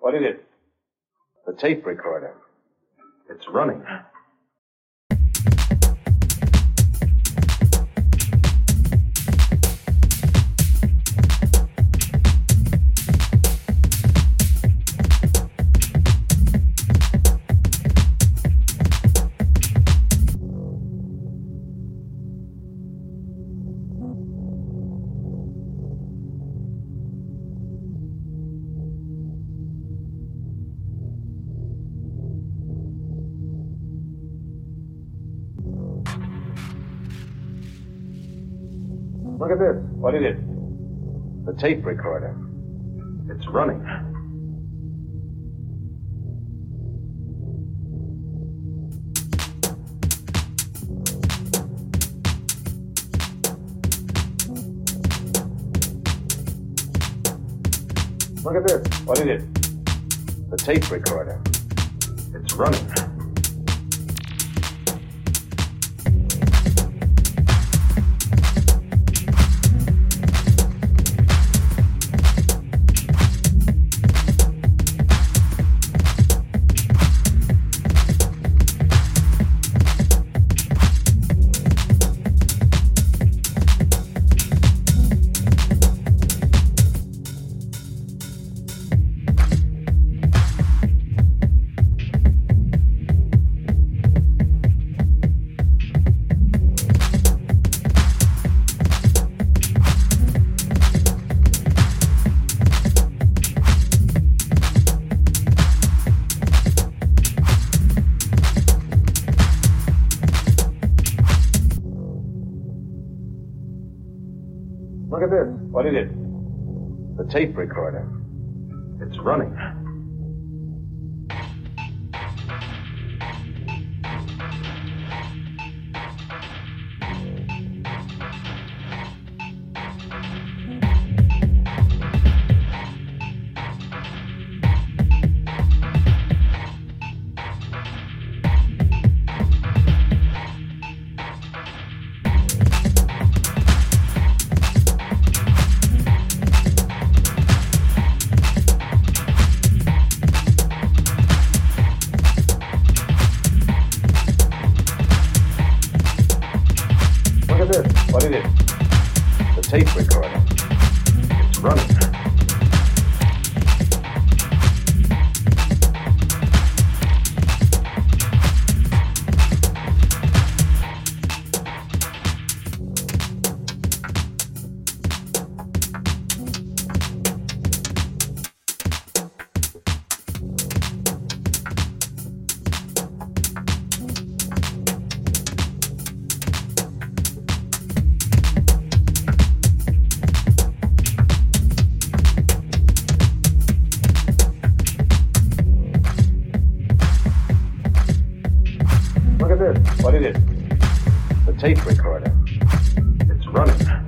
What is it? The tape recorder. It's running. Look at this. What is it? The tape recorder. It's running. Look at this. What is it? The tape recorder. It's running. Look at this. What is it? The tape recorder. It's running. Tape recorder. It's running. What is it? The tape recorder. It's running.